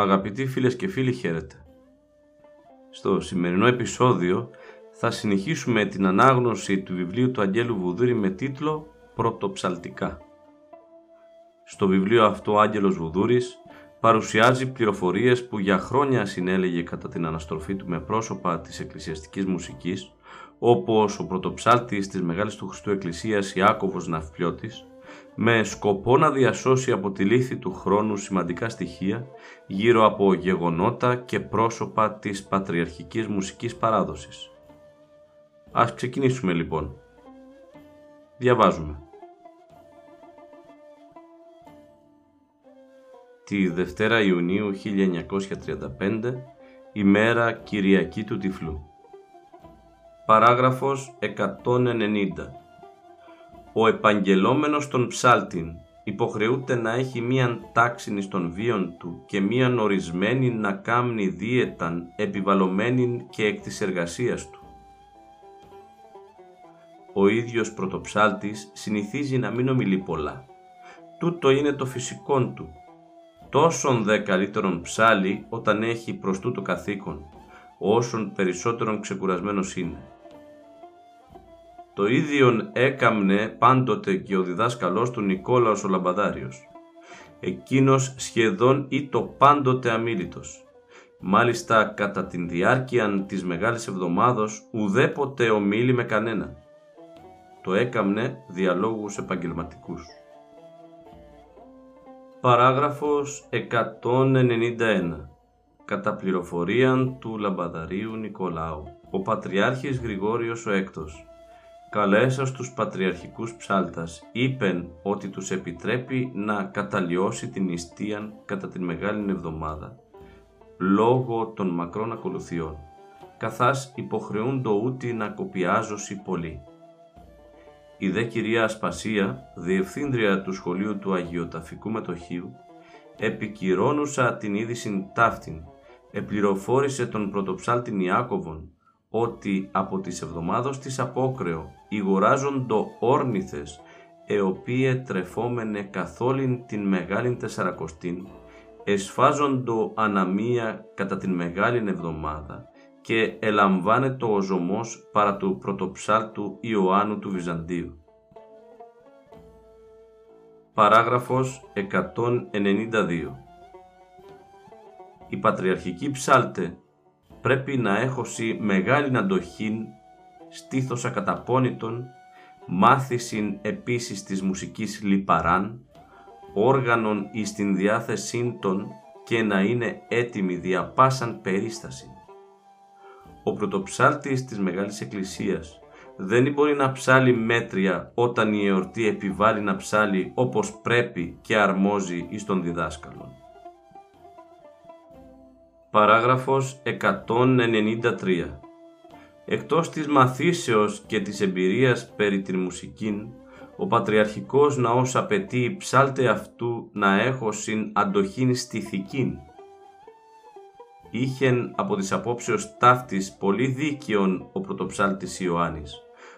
Αγαπητοί φίλες και φίλοι χαίρετε. Στο σημερινό επεισόδιο θα συνεχίσουμε την ανάγνωση του βιβλίου του Αγγέλου Βουδούρη με τίτλο «Πρωτοψαλτικά». Στο βιβλίο αυτό ο Άγγελος Βουδούρης παρουσιάζει πληροφορίες που για χρόνια συνέλεγε κατά την αναστροφή του με πρόσωπα της εκκλησιαστικής μουσικής, όπως ο πρωτοψάλτης της Μεγάλης του Χριστού Εκκλησίας Ιάκωβος Ναυπλιώτης, με σκοπό να διασώσει από τη λύθη του χρόνου σημαντικά στοιχεία γύρω από γεγονότα και πρόσωπα της πατριαρχικής μουσικής παράδοσης. Ας ξεκινήσουμε λοιπόν. Διαβάζουμε. Τη Δευτέρα Ιουνίου 1935, ημέρα Κυριακή του Τυφλού. Παράγραφος 190. Ο επαγγελόμενος των ψάλτην υποχρεούται να έχει μίαν τάξιν στον βίον του και μίαν ορισμένη να κάμνει δίαιταν επιβαλωμένη και εκ της εργασίας του ο ίδιος πρωτοψάλτης συνηθίζει να μην ομιλεί πολλά. Τούτο είναι το φυσικό του. Τόσον δε καλύτερον ψάλει όταν έχει προς τούτο καθήκον, όσον περισσότερον ξεκουρασμένος είναι. Το ίδιον έκαμνε πάντοτε και ο διδάσκαλός του Νικόλαος ο Λαμπαδάριος. Εκείνος σχεδόν ή το πάντοτε αμήλυτος. Μάλιστα κατά την διάρκεια της Μεγάλης Εβδομάδος ουδέποτε ομίλη με κανένα το έκαμνε διαλόγους επαγγελματικούς. Παράγραφος 191 Κατά πληροφορίαν του Λαμπαδαρίου Νικολάου, ο Πατριάρχης Γρηγόριος ο Έκτος, καλέσα στους πατριαρχικούς ψάλτας, είπεν ότι τους επιτρέπει να καταλιώσει την νηστείαν κατά την Μεγάλη Εβδομάδα, λόγω των μακρών ακολουθιών, καθάς υποχρεούν το ούτι να κοπιάζωση πολύ. Η δε κυρία Ασπασία, διευθύντρια του σχολείου του Αγιοταφικού Μετοχείου, επικυρώνουσα την είδηση ταύτην, επληροφόρησε τον πρωτοψάλτην Ιάκωβον, ότι από τις εβδομάδος της απόκρεο ηγοράζοντο όρνηθες, εοπίε τρεφόμενε καθόλην την Μεγάλην Τεσσαρακοστήν, εσφάζοντο αναμία κατά την Μεγάλην Εβδομάδα, και ελαμβάνεται ο ζωμός παρά του πρωτοψάλτου Ιωάννου του Βυζαντίου. Παράγραφος 192 Η πατριαρχική ψάλτε πρέπει να έχωση μεγάλη αντοχήν, στήθος ακαταπώνητον, μάθησιν επίσης της μουσικής λιπαράν, όργανον εις την διάθεσήν των και να είναι έτοιμη δια πάσαν περίσταση ο πρωτοψάλτης της Μεγάλης Εκκλησίας δεν μπορεί να ψάλει μέτρια όταν η εορτή επιβάλλει να ψάλει όπως πρέπει και αρμόζει εις τον διδάσκαλο. Παράγραφος 193 Εκτός της μαθήσεως και της εμπειρίας περί την μουσικήν, ο Πατριαρχικός Ναός απαιτεί ψάλτε αυτού να έχω συν αντοχήν στηθικήν, είχεν από τις απόψεως ταύτης πολύ δίκαιον ο πρωτοψάλτης Ιωάννης,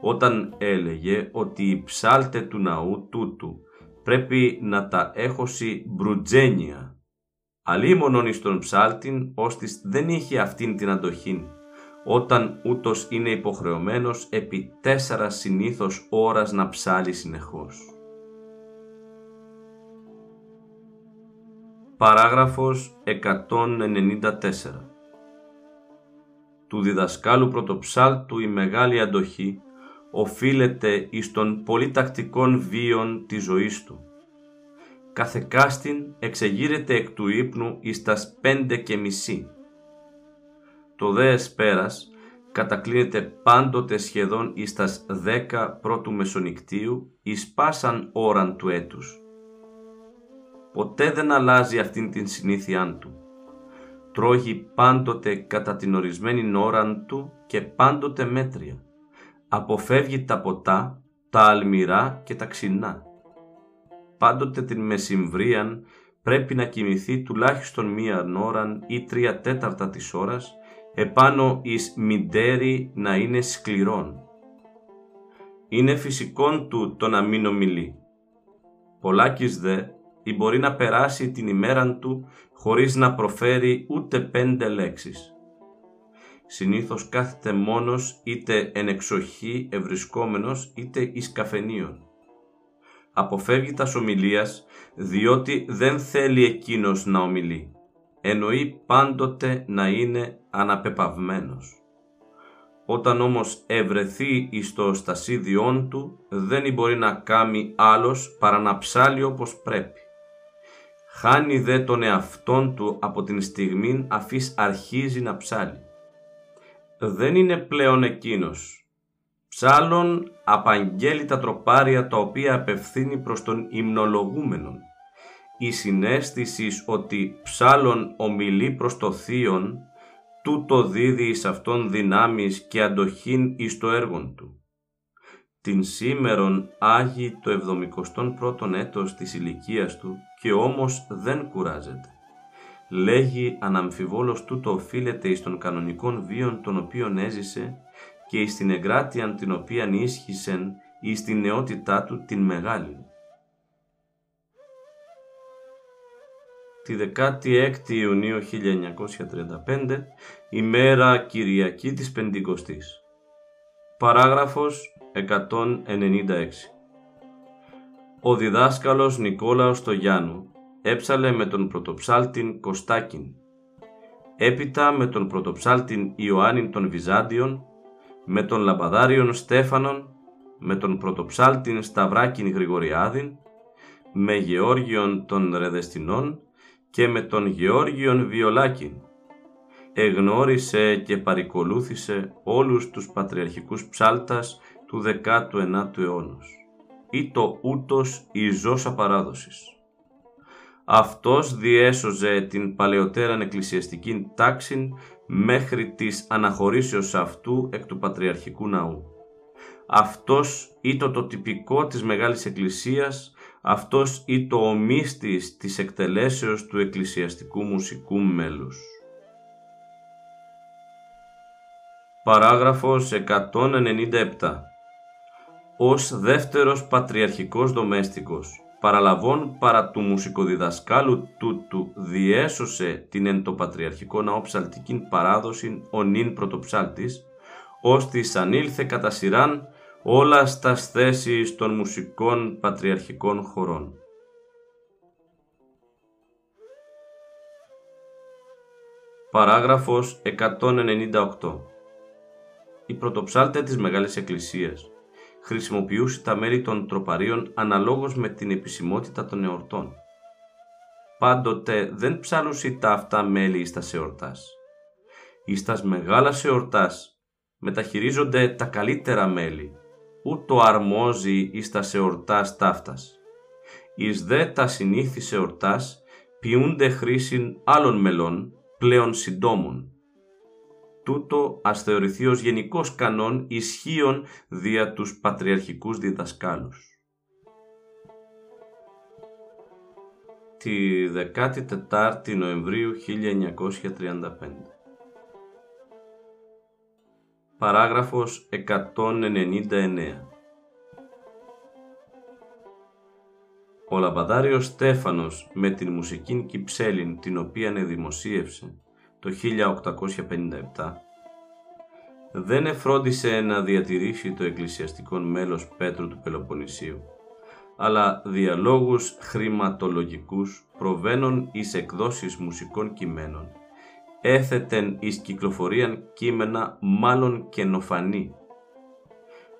όταν έλεγε ότι οι ψάλτε του ναού τούτου πρέπει να τα έχωση μπρουτζένια. Αλίμονον εις τον ψάλτην, ώστις δεν είχε αυτήν την αντοχήν, όταν ούτως είναι υποχρεωμένος επί τέσσερα συνήθως ώρας να ψάλει συνεχώς. Παράγραφος 194 Του διδασκάλου πρωτοψάλτου η μεγάλη αντοχή οφείλεται εις των πολυτακτικών βίων της ζωής του. Κάθε κάστην εξεγείρεται εκ του ύπνου εις τας πέντε και μισή. Το δε εσπέρας κατακλίνεται πάντοτε σχεδόν εις τας δέκα πρώτου μεσονικτίου εις πάσαν ώραν του έτους. Ποτέ δεν αλλάζει αυτήν την συνήθειάν του. Τρώγει πάντοτε κατά την ορισμένη ώραν του και πάντοτε μέτρια αποφεύγει τα ποτά, τα αλμυρά και τα ξινά. Πάντοτε την μεσημβρίαν πρέπει να κοιμηθεί τουλάχιστον μία ώραν ή τρία τέταρτα της ώρας, επάνω εις μητέρι να είναι σκληρόν. Είναι φυσικόν του το να μην ομιλεί. Πολλάκις δε ή μπορεί να περάσει την ημέραν του χωρίς να προφέρει ούτε πέντε λέξεις συνήθως κάθεται μόνος είτε εν εξοχή ευρισκόμενος είτε εις καφενείων. Αποφεύγει τας ομιλίας διότι δεν θέλει εκείνος να ομιλεί. Εννοεί πάντοτε να είναι αναπεπαυμένος. Όταν όμως ευρεθεί εις το στασίδιόν του, δεν μπορεί να κάνει άλλος παρά να ψάλει όπως πρέπει. Χάνει δε τον εαυτόν του από την στιγμή αφής αρχίζει να ψάλει δεν είναι πλέον εκείνος. Ψάλλον απαγγέλει τα τροπάρια τα οποία απευθύνει προς τον υμνολογούμενον. Η συνέστηση ότι ψάλλον ομιλεί προς το θείον, τούτο δίδει εις αυτόν δυνάμεις και αντοχήν εις το έργον του. Την σήμερον άγει το 71ο έτος της ηλικίας του και όμως δεν κουράζεται λέγει αναμφιβόλως τούτο οφείλεται εις των κανονικών βίων των οποίων έζησε και εις την εγκράτεια την οποία ίσχυσεν εις την νεότητά του την μεγάλη. Τη 16η Ιουνίου 1935, ημέρα Κυριακή της Πεντηκοστής. Παράγραφος 196 Ο διδάσκαλος Νικόλαος Στογιάννου έψαλε με τον πρωτοψάλτην Κωστάκιν, έπειτα με τον πρωτοψάλτην Ιωάννην τον Βυζάντιον, με τον Λαμπαδάριον Στέφανον, με τον πρωτοψάλτην Σταυράκιν Γρηγοριάδην, με Γεώργιον τον Ραιδεστηνόν και με τον Γεώργιον Βιολάκιν. Εγνώρισε και παρηκολούθησε όλους τους πατριαρχικούς ψάλτας του 19ου αιώνος. Ή το ούτως η ζώσα παράδοσης. Αυτός διέσωζε την παλαιότεραν εκκλησιαστική τάξη μέχρι της αναχωρήσεως αυτού εκ του Πατριαρχικού Ναού. Αυτός ήταν το τυπικό της Μεγάλης Εκκλησίας, αυτός ήταν το ομίστης της εκτελέσεως του εκκλησιαστικού μουσικού μέλους. Παράγραφος 197 Ως δεύτερος πατριαρχικός δομέστικος παραλαβών παρά του μουσικοδιδασκάλου τούτου διέσωσε την εν το πατριαρχικό ναό ψαλτικήν παράδοση ο νυν πρωτοψάλτης, ώστις ανήλθε κατά σειράν όλα στα θέσεις των μουσικών πατριαρχικών χωρών. Παράγραφος 198 Οι πρωτοψάλτες της Μεγάλης Εκκλησίας χρησιμοποιούσε τα μέρη των τροπαρίων αναλόγως με την επισημότητα των εορτών. Πάντοτε δεν ψάλουσε τα αυτά μέλη εις τα εορτάς. Εις τας μεγάλας εορτάς μεταχειρίζονται τα καλύτερα μέλη, ούτω αρμόζει εις τα εορτάς ταύτας. Εις δε τα συνήθισε εορτάς ποιούνται χρήσιν άλλων μελών πλέον συντόμων, τούτο ας θεωρηθεί ως γενικός κανόν ισχύων δια τους πατριαρχικούς διδασκάλους. Τη 14η Νοεμβρίου 1935 Παράγραφος 199 Ο Λαμπαδάριος Στέφανος με την μουσική Κυψέλιν την οποία δημοσίευσε το 1857 δεν εφρόντισε να διατηρήσει το εκκλησιαστικό μέλος Πέτρου του Πελοποννησίου, αλλά διαλόγους χρηματολογικούς προβαίνουν εις εκδόσεις μουσικών κειμένων, έθετεν εις κυκλοφορίαν κείμενα μάλλον καινοφανή.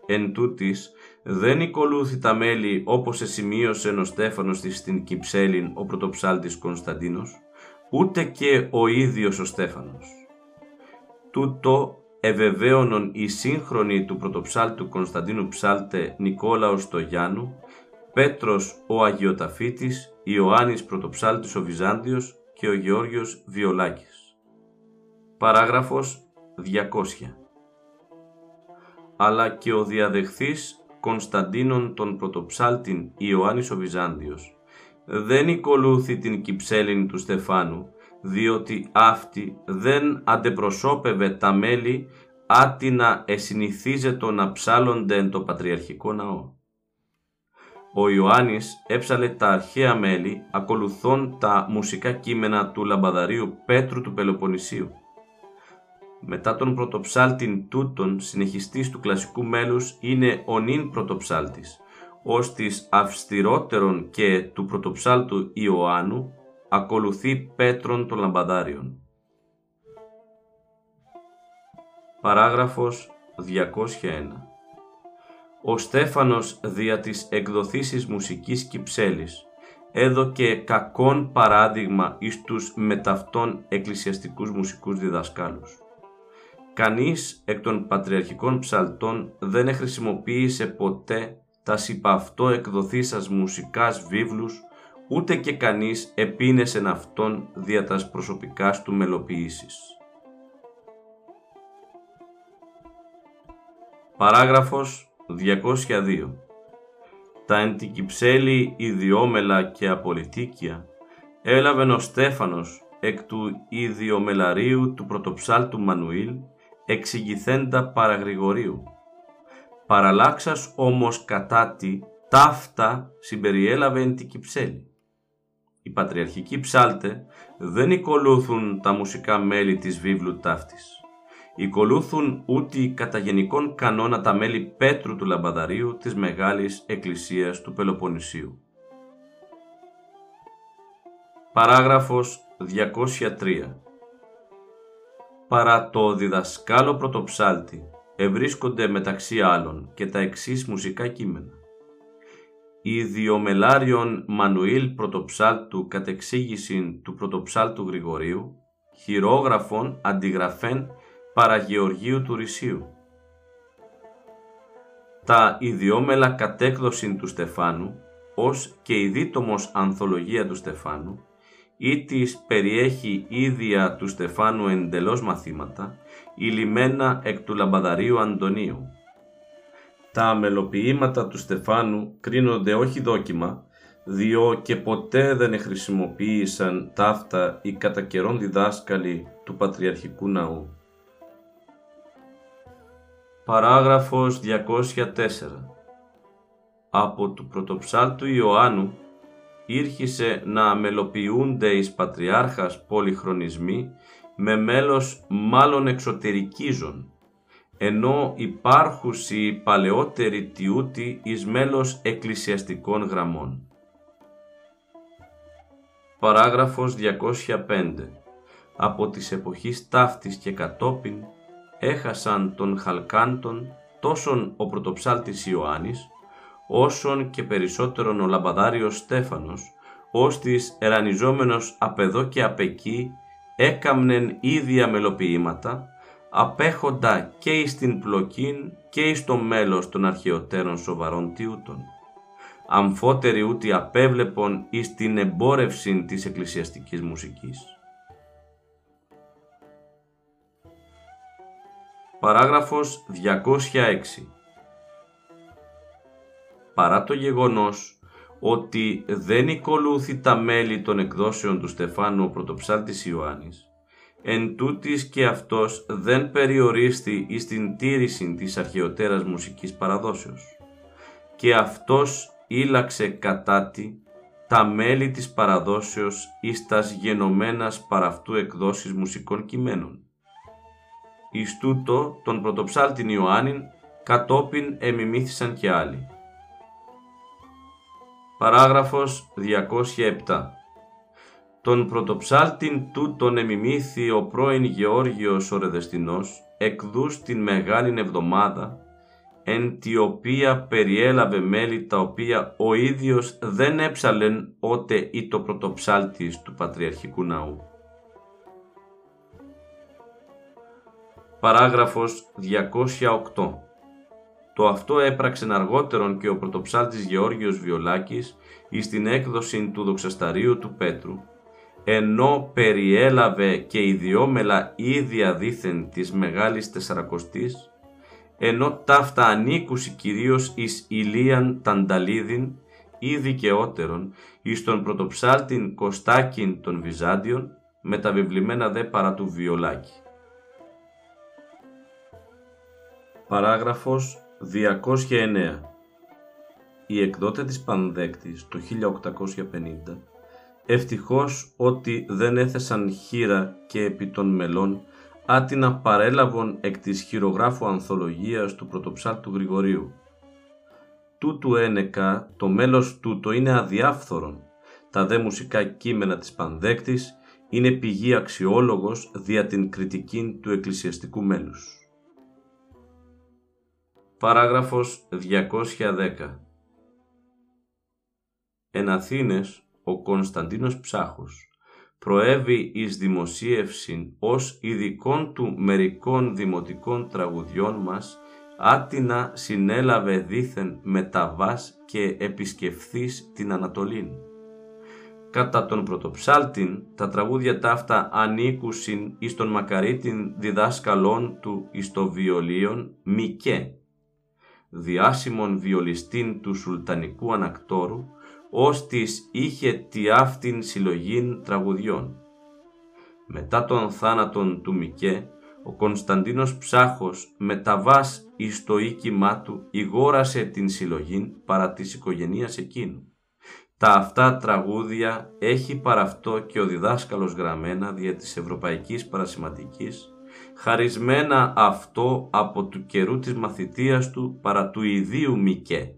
Εν τούτης, δεν οικολούθη τα μέλη όπως εσημείωσε ο Στέφανος της στην Κυψέλην ο πρωτοψάλτης Κωνσταντίνος, ούτε και ο ίδιος ο Στέφανος. Τούτο ευεβαίωνον η σύγχρονη του πρωτοψάλτου Κωνσταντίνου ψάλτε Νικόλαος το Γιάννου, Πέτρος ο Αγιοταφίτης, Ιωάννης πρωτοψάλτης ο Βυζάντιος και ο Γεώργιος Βιολάκης. Παράγραφος 200 αλλά και ο διαδεχθής Κωνσταντίνων τον πρωτοψάλτην Ιωάννης ο Βυζάντιος δεν οικολούθη την κυψέλην του Στεφάνου διότι αυτή δεν αντεπροσώπευε τα μέλη άτινα εσυνηθίζετο να ψάλλονται εν το Πατριαρχικό Ναό. Ο Ιωάννης έψαλε τα αρχαία μέλη ακολουθών τα μουσικά κείμενα του λαμπαδαρίου Πέτρου του Πελοποννησίου. Μετά τον πρωτοψάλτην τούτον συνεχιστής του κλασικού μέλους είναι ο νυν πρωτοψάλτης, ως της αυστηρότερον και του πρωτοψάλτου Ιωάννου ακολουθεί Πέτρον των Λαμπαδάριων. Παράγραφος 201 Ο Στέφανος δια της εκδοθήσεις μουσικής Κυψέλης έδωκε κακόν παράδειγμα εις τους μεταυτών εκκλησιαστικούς μουσικούς διδασκάλους. Κανείς εκ των πατριαρχικών ψαλτών δεν εχρησιμοποίησε ποτέ τας συμπαυτό εκδοθήσας μουσικάς βίβλους ούτε και κανείς επίνεσεν αυτόν δια τας προσωπικάς του μελοποιήσεις. Παράγραφος 202 Τα εντικυψέλη ιδιόμελα και απολυτίκια έλαβεν ο Στέφανος εκ του ιδιομελαρίου του πρωτοψάλτου Μανουήλ εξηγηθέντα παραγρηγορίου. Παραλάξας όμως κατά τη ταύτα συμπεριέλαβε εν τη Κυψέλη. Οι πατριαρχικοί ψάλτε δεν οικολούθουν τα μουσικά μέλη της βίβλου ταύτης. Οικολούθουν ούτε κατά γενικών κανόνα τα μέλη Πέτρου του Λαμπαδαρίου της Μεγάλης Εκκλησίας του Πελοποννησίου. Παράγραφος 203 Παρά το διδασκάλο πρωτοψάλτη ευρίσκονται μεταξύ άλλων και τα εξής μουσικά κείμενα ιδιομελάριον Μανουήλ πρωτοψάλτου κατεξήγησιν του πρωτοψάλτου Γρηγορίου, χειρόγραφον αντιγραφέν Παραγεωργίου του Ρησίου. Τα ιδιόμελα κατέκδοσιν του Στεφάνου, ως και η δίτομος ανθολογία του Στεφάνου, ή της περιέχει ίδια του Στεφάνου εντελώς μαθήματα, ηλιμένα εκ του λαμπαδαρίου Αντωνίου, τα μελοποιήματα του Στεφάνου κρίνονται όχι δόκιμα, διό και ποτέ δεν χρησιμοποίησαν ταύτα οι κατά καιρόν διδάσκαλοι του Πατριαρχικού Ναού. Παράγραφος 204 Από του πρωτοψάλτου Ιωάννου ήρχισε να μελοποιούνται εις Πατριάρχας πολυχρονισμοί με μέλος μάλλον εξωτερικίζων, ενώ υπάρχουσι παλαιότεροι τιούτη εις μέλος εκκλησιαστικών γραμμών. Παράγραφος 205 Από τις εποχής ταύτης και κατόπιν έχασαν τον Χαλκάντον τόσον ο πρωτοψάλτης Ιωάννης, όσον και περισσότερον ο λαμπαδάριος Στέφανος, ώστις ερανιζόμενος απ' εδώ και απ' εκεί έκαμνεν ίδια μελοποιήματα, απέχοντα και εις την πλοκήν και εις το μέλος των αρχαιοτέρων σοβαρών τιούτων. Αμφότεροι ούτε απέβλεπον εις την εμπόρευση της εκκλησιαστικής μουσικής. Παράγραφος 206 Παρά το γεγονός ότι δεν οικολούθη τα μέλη των εκδόσεων του Στεφάνου ο πρωτοψάλτης Ιωάννης, Εν τούτης και αυτός δεν περιορίστη εις την τήρηση της αρχαιοτέρας μουσικής παραδόσεως. Και αυτός ήλαξε κατά τη τα μέλη της παραδόσεως εις τας γενομένας παραυτού εκδόσεις μουσικών κειμένων. Εις τούτο τον πρωτοψάλτην Ιωάννην κατόπιν εμιμήθησαν και άλλοι. Παράγραφος 207 Τον πρωτοψάλτην τούτον εμιμήθη ο πρώην Γεώργιος ο Ρεδεστινός εκδούς την Μεγάλην Εβδομάδα εν τη οποία περιέλαβε μέλη τα οποία ο ίδιος δεν έψαλεν ότε ή το πρωτοψάλτης του Πατριαρχικού Ναού. Παράγραφος 208 Το αυτό έπραξε αργότερον και ο πρωτοψάλτης Γεώργιος Βιολάκης εις την έκδοση του δοξασταρίου του Πέτρου, ενώ περιέλαβε και ιδιόμελα ίδια δήθεν της Μεγάλης Τεσσαρακοστής, ενώ ταύτα ανήκουσι κυρίως εις Ηλίαν Τανταλίδιν ή δικαιότερον εις τον πρωτοψάλτην Κωστάκιν των Βυζάντιων, με τα βιβλημένα δε παρά του Βιολάκη. Παράγραφος 209 Η εκδότε της Πανδέκτης το 1850 ευτυχώς ότι δεν έθεσαν χείρα και επί των μελών άτινα παρέλαβον εκ της χειρογράφου ανθολογίας του πρωτοψάλτου Γρηγορίου. Τούτου ένεκα το μέλος τούτο είναι αδιάφθορον. Τα δε μουσικά κείμενα της Πανδέκτης είναι πηγή αξιόλογος δια την κριτική του εκκλησιαστικού μέλους. Παράγραφος 210 Εν Αθήνες, ο Κωνσταντίνος Ψάχος προέβη εις δημοσίευσιν ως ειδικών του μερικών δημοτικών τραγουδιών μας άτινα συνέλαβε δήθεν μεταβάς και επισκεφθείς την Ανατολήν. Κατά τον πρωτοψάλτην, τα τραγούδια ταύτα ανήκουσιν εις τον μακαρίτην διδάσκαλών του εις το βιολίον Μικέ, διάσημον βιολιστήν του Σουλτανικού Ανακτόρου, ως της είχε τη αυτήν συλλογήν τραγουδιών. Μετά τον θάνατον του Μικέ, ο Κωνσταντίνος Ψάχος μεταβάς εις το οίκημά του ηγόρασε την συλλογήν παρά της οικογενείας εκείνου. Τα αυτά τραγούδια έχει παραυτό και ο διδάσκαλος γραμμένα δια της Ευρωπαϊκής Παρασηματικής, χαρισμένα αυτό από του καιρού της μαθητείας του παρά του ιδίου Μικέ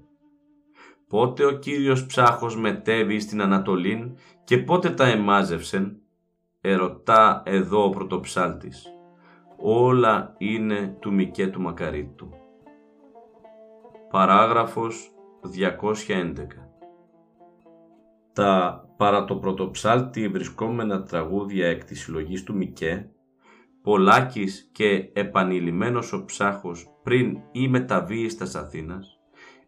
πότε ο Κύριος ψάχος μετέβη στην Ανατολήν και πότε τα εμάζευσεν, ερωτά εδώ ο πρωτοψάλτης. Όλα είναι του Μικέ του Μακαρίτου. Παράγραφος 211 Τα παρά το πρωτοψάλτη βρισκόμενα τραγούδια εκ της συλλογής του Μικέ, Πολάκης και επανειλημμένος ο ψάχος πριν ή μεταβεί στα Αθήνας,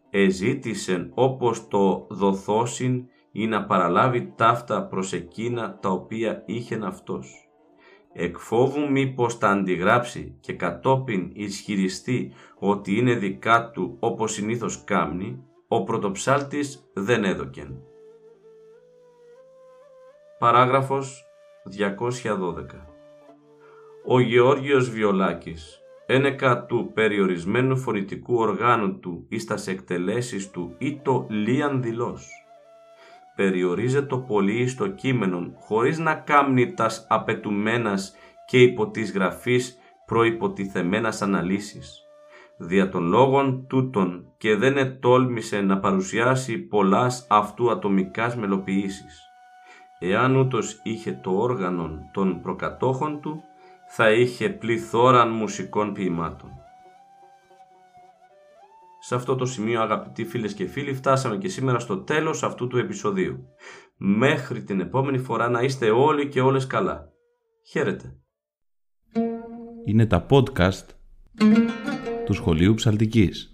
εζήτησεν όπως το δοθώσιν ή να παραλάβει ταύτα προς εκείνα τα οποία είχεν αυτός. Εκφόβου μήπως τα αντιγράψει και κατόπιν ισχυριστεί ότι είναι δικά του όπως συνήθως κάμνει, ο πρωτοψάλτης δεν έδωκεν. Παράγραφος 212 Ο Γεώργιος Βιολάκης ένεκα του περιορισμένου φορητικού οργάνου του ή στας εκτελέσεις του ή το λίαν δηλός. Περιορίζεται το πολύ στο κείμενο χωρίς να κάμνει τας απαιτουμένας και υπό της γραφής προϋποτιθεμένας αναλύσεις. Δια των λόγων τούτων και δεν ετόλμησε να παρουσιάσει πολλάς αυτού ατομικάς μελοποιήσεις. Εάν ούτως είχε το όργανο των προκατόχων του, θα είχε πληθώραν μουσικών ποιημάτων. Σε αυτό το σημείο αγαπητοί φίλες και φίλοι φτάσαμε και σήμερα στο τέλος αυτού του επεισοδίου. Μέχρι την επόμενη φορά να είστε όλοι και όλες καλά. Χαίρετε. Είναι τα podcast του Σχολείου Ψαλτικής.